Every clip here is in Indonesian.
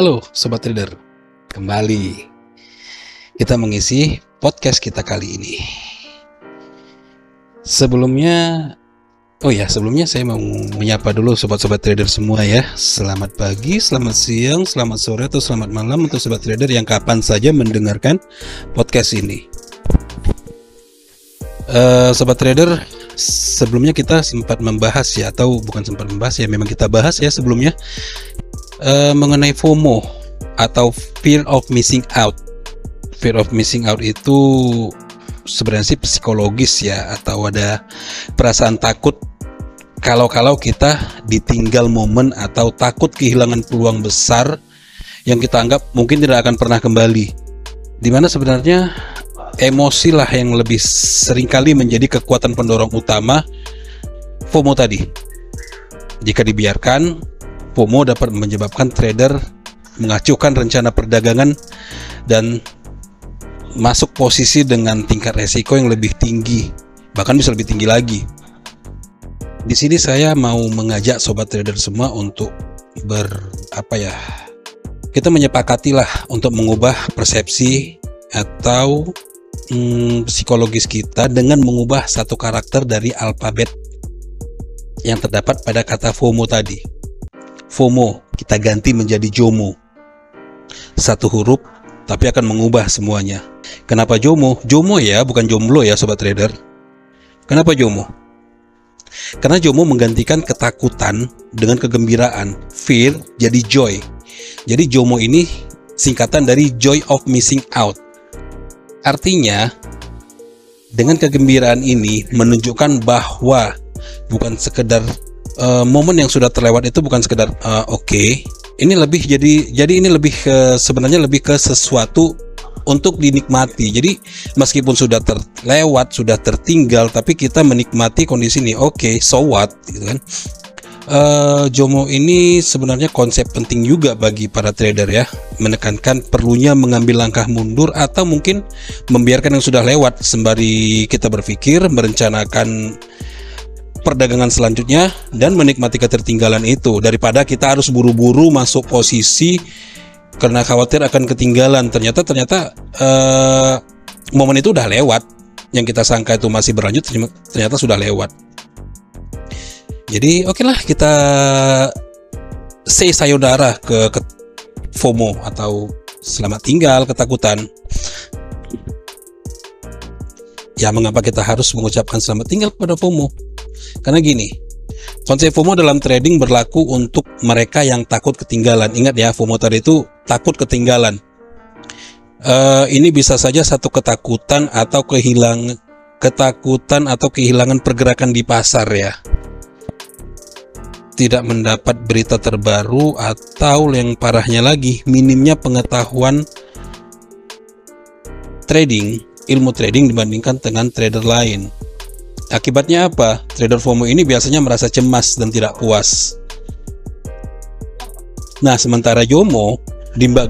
Halo Sobat Trader, kembali kita mengisi podcast kita kali ini. Sebelumnya, oh ya sebelumnya saya mau menyapa dulu sobat-sobat trader semua ya. Selamat pagi, selamat siang, selamat sore atau selamat malam untuk sobat trader yang kapan saja mendengarkan podcast ini. Uh, sobat trader, sebelumnya kita sempat membahas ya atau bukan sempat membahas ya, memang kita bahas ya sebelumnya uh, mengenai FOMO atau fear of missing out. Fear of missing out itu sebenarnya sih psikologis ya atau ada perasaan takut kalau-kalau kita ditinggal momen atau takut kehilangan peluang besar yang kita anggap mungkin tidak akan pernah kembali. Di mana sebenarnya emosi lah yang lebih sering kali menjadi kekuatan pendorong utama FOMO tadi. Jika dibiarkan, FOMO dapat menyebabkan trader mengacuhkan rencana perdagangan dan masuk posisi dengan tingkat resiko yang lebih tinggi, bahkan bisa lebih tinggi lagi. Di sini saya mau mengajak sobat trader semua untuk ber apa ya? Kita menyepakatilah untuk mengubah persepsi atau hmm, psikologis kita dengan mengubah satu karakter dari alfabet yang terdapat pada kata FOMO tadi. FOMO kita ganti menjadi JOMO. Satu huruf tapi akan mengubah semuanya. Kenapa JOMO? JOMO ya, bukan jomblo ya sobat trader. Kenapa JOMO? Karena JOMO menggantikan ketakutan dengan kegembiraan. Fear jadi joy. Jadi JOMO ini singkatan dari joy of missing out. Artinya, dengan kegembiraan ini menunjukkan bahwa bukan sekedar uh, momen yang sudah terlewat itu bukan sekedar uh, oke okay. ini lebih jadi jadi ini lebih ke sebenarnya lebih ke sesuatu untuk dinikmati. Jadi meskipun sudah terlewat, sudah tertinggal, tapi kita menikmati kondisi ini. Oke, okay, so what, gitu kan? Uh, Jomo ini sebenarnya konsep penting juga bagi para trader ya, menekankan perlunya mengambil langkah mundur atau mungkin membiarkan yang sudah lewat sembari kita berpikir merencanakan perdagangan selanjutnya dan menikmati ketertinggalan itu. Daripada kita harus buru-buru masuk posisi karena khawatir akan ketinggalan ternyata ternyata uh, momen itu udah lewat. Yang kita sangka itu masih berlanjut ternyata sudah lewat. Jadi oke okay lah kita say sayonara ke, ke FOMO atau selamat tinggal ketakutan. Ya mengapa kita harus mengucapkan selamat tinggal kepada FOMO karena gini, konsep FOMO dalam trading berlaku untuk mereka yang takut ketinggalan. Ingat ya, FOMO tadi itu takut ketinggalan. Uh, ini bisa saja satu ketakutan atau kehilangan ketakutan atau kehilangan pergerakan di pasar ya. Tidak mendapat berita terbaru atau yang parahnya lagi minimnya pengetahuan trading, ilmu trading dibandingkan dengan trader lain. Akibatnya apa? Trader FOMO ini biasanya merasa cemas dan tidak puas. Nah, sementara JOMO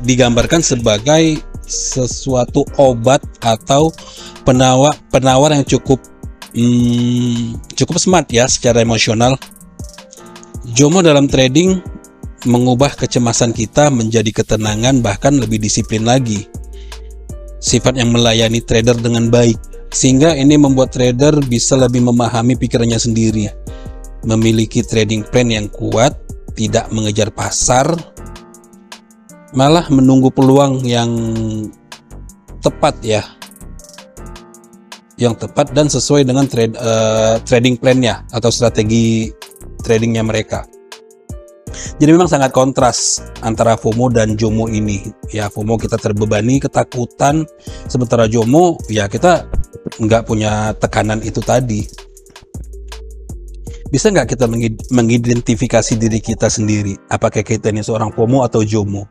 digambarkan sebagai sesuatu obat atau penawar penawar yang cukup hmm, cukup smart ya secara emosional. JOMO dalam trading mengubah kecemasan kita menjadi ketenangan bahkan lebih disiplin lagi. Sifat yang melayani trader dengan baik sehingga ini membuat trader bisa lebih memahami pikirannya sendiri, memiliki trading plan yang kuat, tidak mengejar pasar, malah menunggu peluang yang tepat ya, yang tepat dan sesuai dengan trade, uh, trading plan-nya atau strategi tradingnya mereka. Jadi memang sangat kontras antara FOMO dan JOMO ini. Ya FOMO kita terbebani ketakutan, sementara JOMO ya kita nggak punya tekanan itu tadi. Bisa nggak kita mengidentifikasi diri kita sendiri? Apakah kita ini seorang FOMO atau JOMO?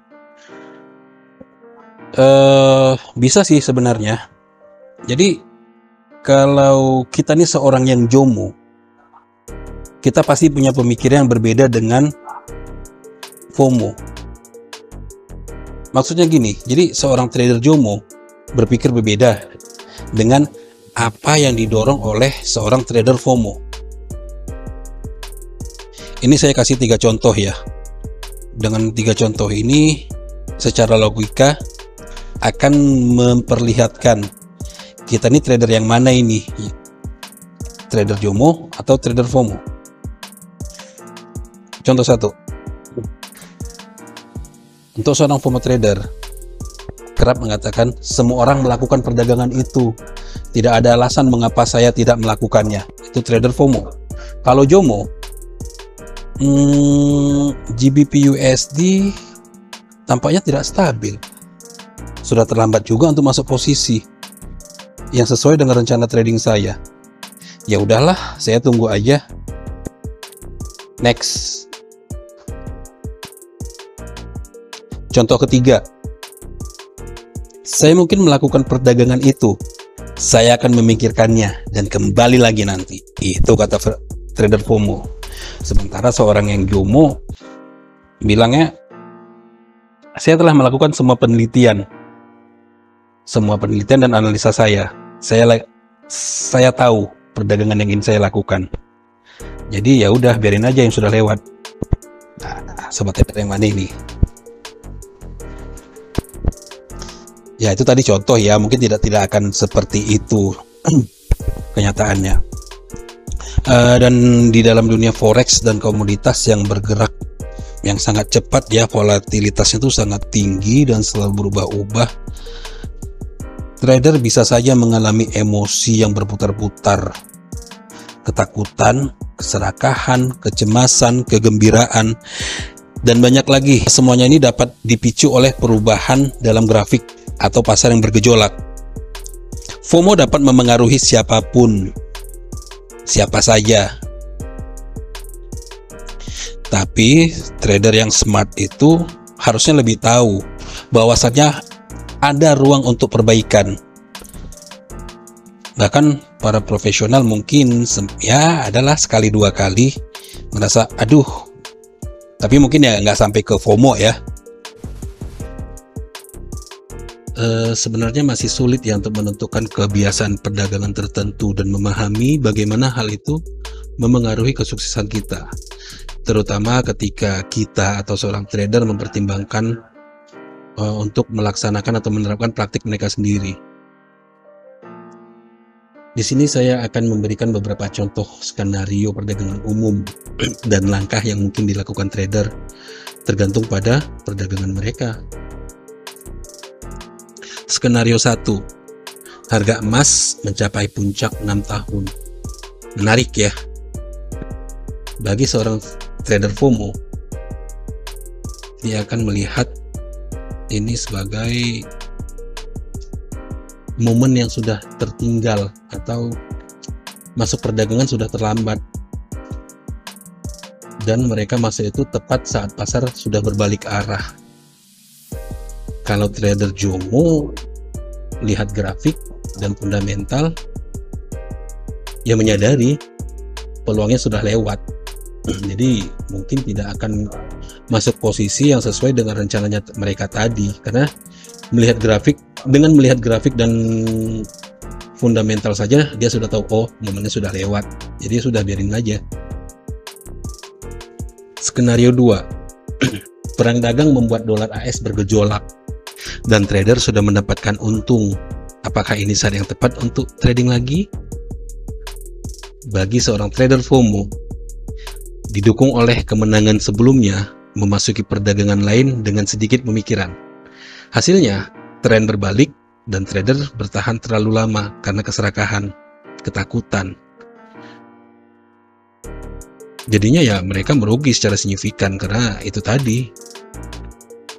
Uh, bisa sih sebenarnya. Jadi kalau kita ini seorang yang JOMO, kita pasti punya pemikiran yang berbeda dengan FOMO. Maksudnya gini, jadi seorang trader JOMO berpikir berbeda dengan apa yang didorong oleh seorang trader FOMO. Ini saya kasih tiga contoh ya. Dengan tiga contoh ini secara logika akan memperlihatkan kita ini trader yang mana ini trader Jomo atau trader FOMO contoh satu untuk seorang FOMO trader kerap mengatakan semua orang melakukan perdagangan itu tidak ada alasan mengapa saya tidak melakukannya itu trader FOMO kalau Jomo hmm, GBP USD tampaknya tidak stabil sudah terlambat juga untuk masuk posisi yang sesuai dengan rencana trading saya. Ya udahlah, saya tunggu aja. Next. Contoh ketiga. Saya mungkin melakukan perdagangan itu. Saya akan memikirkannya dan kembali lagi nanti. Itu kata trader FOMO. Sementara seorang yang JOMO bilangnya saya telah melakukan semua penelitian semua penelitian dan analisa saya saya saya tahu perdagangan yang ingin saya lakukan. Jadi ya udah biarin aja yang sudah lewat. Nah, sobat trader yang mana ini? Ya itu tadi contoh ya, mungkin tidak tidak akan seperti itu kenyataannya. Uh, dan di dalam dunia forex dan komoditas yang bergerak yang sangat cepat ya volatilitasnya itu sangat tinggi dan selalu berubah-ubah trader bisa saja mengalami emosi yang berputar-putar, ketakutan, keserakahan, kecemasan, kegembiraan, dan banyak lagi. Semuanya ini dapat dipicu oleh perubahan dalam grafik atau pasar yang bergejolak. FOMO dapat memengaruhi siapa pun, siapa saja. Tapi trader yang smart itu harusnya lebih tahu bahwasanya ada ruang untuk perbaikan. Bahkan para profesional mungkin ya adalah sekali dua kali merasa aduh, tapi mungkin ya nggak sampai ke FOMO ya. E, sebenarnya masih sulit ya untuk menentukan kebiasaan perdagangan tertentu dan memahami bagaimana hal itu memengaruhi kesuksesan kita terutama ketika kita atau seorang trader mempertimbangkan uh, untuk melaksanakan atau menerapkan praktik mereka sendiri. Di sini saya akan memberikan beberapa contoh skenario perdagangan umum dan langkah yang mungkin dilakukan trader tergantung pada perdagangan mereka. Skenario 1. Harga emas mencapai puncak 6 tahun. Menarik ya. Bagi seorang trader FOMO, dia akan melihat ini sebagai momen yang sudah tertinggal atau masuk perdagangan sudah terlambat dan mereka masuk itu tepat saat pasar sudah berbalik arah kalau trader Jomo lihat grafik dan fundamental ya menyadari peluangnya sudah lewat. Jadi mungkin tidak akan masuk posisi yang sesuai dengan rencananya mereka tadi. Karena melihat grafik dengan melihat grafik dan fundamental saja dia sudah tahu oh momennya sudah lewat. Jadi sudah biarin aja. Skenario 2 perang dagang membuat dolar AS bergejolak dan trader sudah mendapatkan untung apakah ini saat yang tepat untuk trading lagi bagi seorang trader FOMO didukung oleh kemenangan sebelumnya memasuki perdagangan lain dengan sedikit pemikiran. Hasilnya, tren berbalik dan trader bertahan terlalu lama karena keserakahan, ketakutan. Jadinya ya mereka merugi secara signifikan karena itu tadi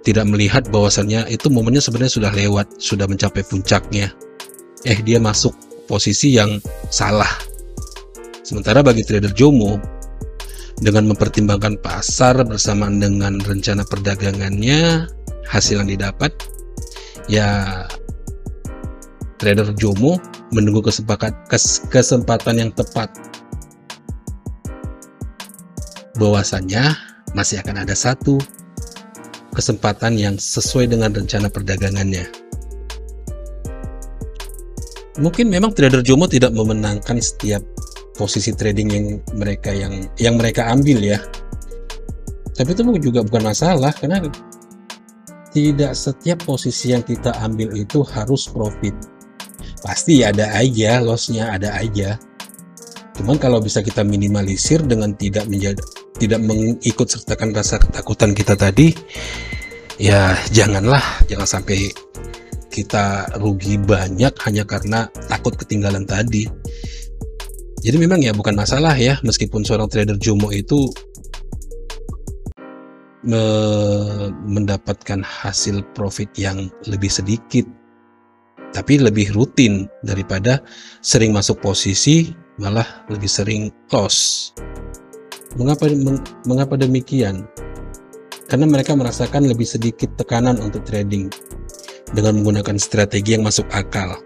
tidak melihat bahwasannya itu momennya sebenarnya sudah lewat, sudah mencapai puncaknya. Eh dia masuk posisi yang salah. Sementara bagi trader Jomo, dengan mempertimbangkan pasar bersamaan dengan rencana perdagangannya hasil yang didapat ya trader Jomo menunggu kesempatan kesempatan yang tepat bahwasannya masih akan ada satu kesempatan yang sesuai dengan rencana perdagangannya mungkin memang trader Jomo tidak memenangkan setiap posisi trading yang mereka yang yang mereka ambil ya tapi itu juga bukan masalah karena tidak setiap posisi yang kita ambil itu harus profit. Pasti ada aja lossnya, ada aja. Cuman kalau bisa kita minimalisir dengan tidak menjadi tidak mengikut sertakan rasa ketakutan kita tadi, ya janganlah, jangan sampai kita rugi banyak hanya karena takut ketinggalan tadi. Jadi memang ya bukan masalah ya, meskipun seorang trader Jomo itu me mendapatkan hasil profit yang lebih sedikit tapi lebih rutin daripada sering masuk posisi malah lebih sering loss mengapa mengapa demikian? Karena mereka merasakan lebih sedikit tekanan untuk trading dengan menggunakan strategi yang masuk akal.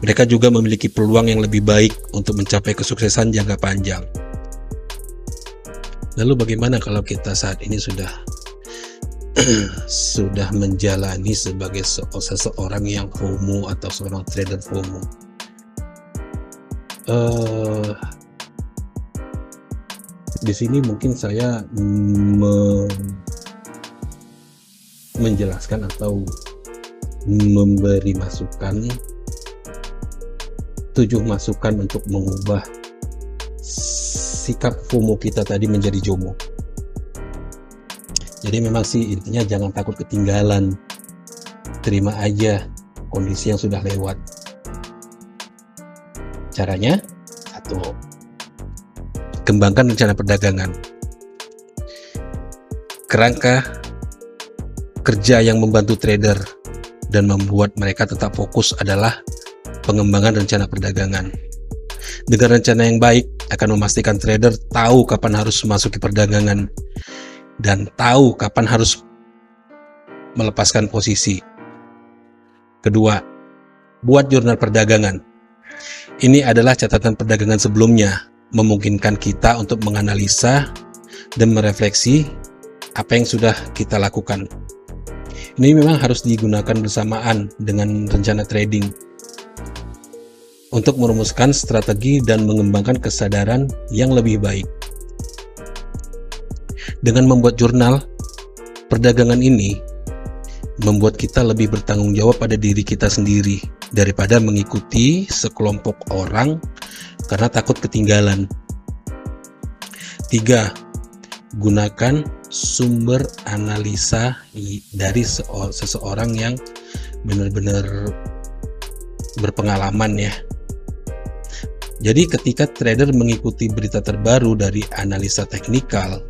Mereka juga memiliki peluang yang lebih baik untuk mencapai kesuksesan jangka panjang. Lalu bagaimana kalau kita saat ini sudah sudah menjalani sebagai se seseorang yang FOMO atau seorang trader FOMO? Uh, di sini mungkin saya me menjelaskan atau memberi masukan tujuh masukan untuk mengubah sikap FOMO kita tadi menjadi JOMO. Jadi memang sih intinya jangan takut ketinggalan. Terima aja kondisi yang sudah lewat. Caranya satu, kembangkan rencana perdagangan. Kerangka kerja yang membantu trader dan membuat mereka tetap fokus adalah pengembangan rencana perdagangan. Dengan rencana yang baik, akan memastikan trader tahu kapan harus memasuki perdagangan dan tahu kapan harus melepaskan posisi. Kedua, buat jurnal perdagangan. Ini adalah catatan perdagangan sebelumnya, memungkinkan kita untuk menganalisa dan merefleksi apa yang sudah kita lakukan. Ini memang harus digunakan bersamaan dengan rencana trading untuk merumuskan strategi dan mengembangkan kesadaran yang lebih baik. Dengan membuat jurnal, perdagangan ini membuat kita lebih bertanggung jawab pada diri kita sendiri daripada mengikuti sekelompok orang karena takut ketinggalan. 3. Gunakan sumber analisa dari seseorang yang benar-benar berpengalaman ya jadi ketika trader mengikuti berita terbaru dari analisa teknikal,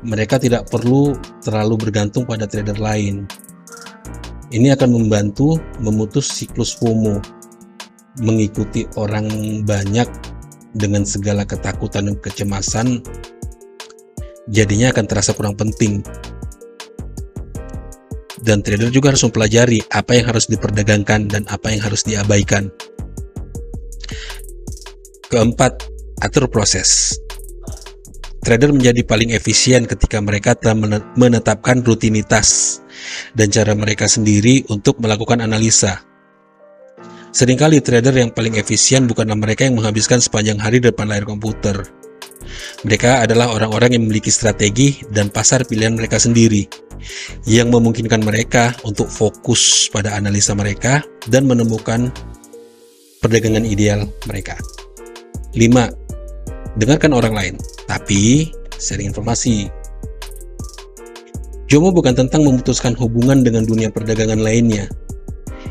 mereka tidak perlu terlalu bergantung pada trader lain. Ini akan membantu memutus siklus FOMO, mengikuti orang banyak dengan segala ketakutan dan kecemasan, jadinya akan terasa kurang penting. Dan trader juga harus mempelajari apa yang harus diperdagangkan dan apa yang harus diabaikan. Keempat, atur proses. Trader menjadi paling efisien ketika mereka telah menetapkan rutinitas dan cara mereka sendiri untuk melakukan analisa. Seringkali trader yang paling efisien bukanlah mereka yang menghabiskan sepanjang hari di depan layar komputer. Mereka adalah orang-orang yang memiliki strategi dan pasar pilihan mereka sendiri, yang memungkinkan mereka untuk fokus pada analisa mereka dan menemukan perdagangan ideal mereka. 5. Dengarkan orang lain, tapi sharing informasi. Jomo bukan tentang memutuskan hubungan dengan dunia perdagangan lainnya.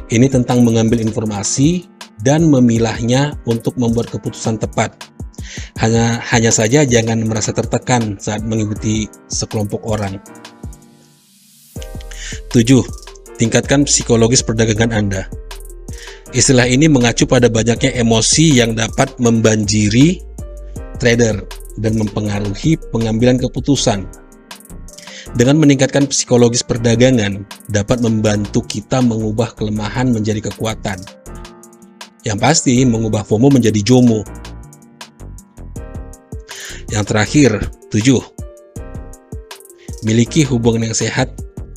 Ini tentang mengambil informasi dan memilahnya untuk membuat keputusan tepat. Hanya hanya saja jangan merasa tertekan saat mengikuti sekelompok orang. 7. Tingkatkan psikologis perdagangan Anda. Istilah ini mengacu pada banyaknya emosi yang dapat membanjiri trader dan mempengaruhi pengambilan keputusan. Dengan meningkatkan psikologis perdagangan, dapat membantu kita mengubah kelemahan menjadi kekuatan. Yang pasti, mengubah FOMO menjadi JOMO. Yang terakhir, tujuh, miliki hubungan yang sehat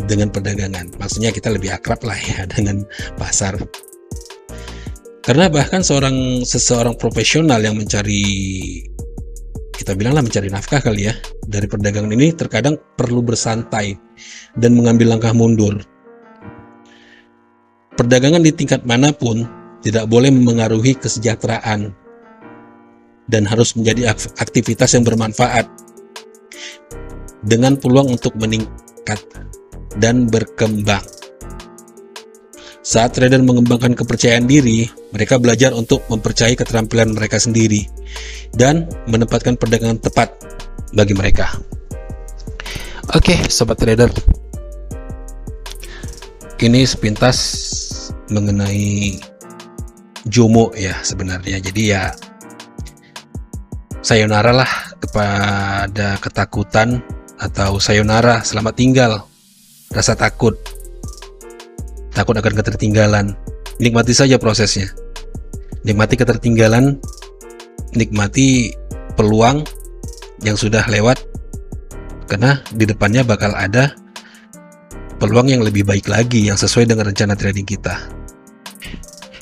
dengan perdagangan. Maksudnya kita lebih akrab lah ya dengan pasar. Karena bahkan seorang seseorang profesional yang mencari kita bilanglah mencari nafkah kali ya dari perdagangan ini terkadang perlu bersantai dan mengambil langkah mundur. Perdagangan di tingkat mana pun tidak boleh memengaruhi kesejahteraan dan harus menjadi aktivitas yang bermanfaat dengan peluang untuk meningkat dan berkembang. Saat trader mengembangkan kepercayaan diri, mereka belajar untuk mempercayai keterampilan mereka sendiri dan menempatkan perdagangan tepat bagi mereka. Oke, sobat trader. Ini sepintas mengenai Jomo ya sebenarnya. Jadi ya sayonara lah kepada ketakutan atau sayonara selamat tinggal rasa takut takut akan ketertinggalan. Nikmati saja prosesnya. Nikmati ketertinggalan. Nikmati peluang yang sudah lewat. Karena di depannya bakal ada peluang yang lebih baik lagi yang sesuai dengan rencana trading kita.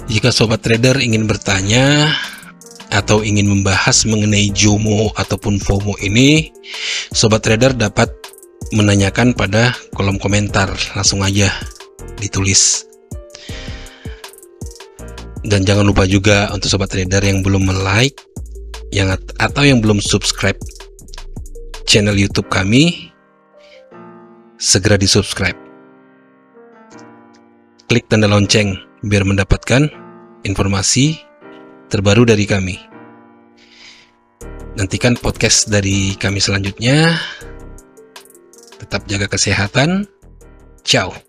Jika sobat trader ingin bertanya atau ingin membahas mengenai JOMO ataupun FOMO ini, sobat trader dapat menanyakan pada kolom komentar. Langsung aja ditulis. Dan jangan lupa juga untuk sobat trader yang belum like yang atau yang belum subscribe channel YouTube kami segera di subscribe klik tanda lonceng biar mendapatkan informasi terbaru dari kami. Nantikan podcast dari kami selanjutnya. Tetap jaga kesehatan. Ciao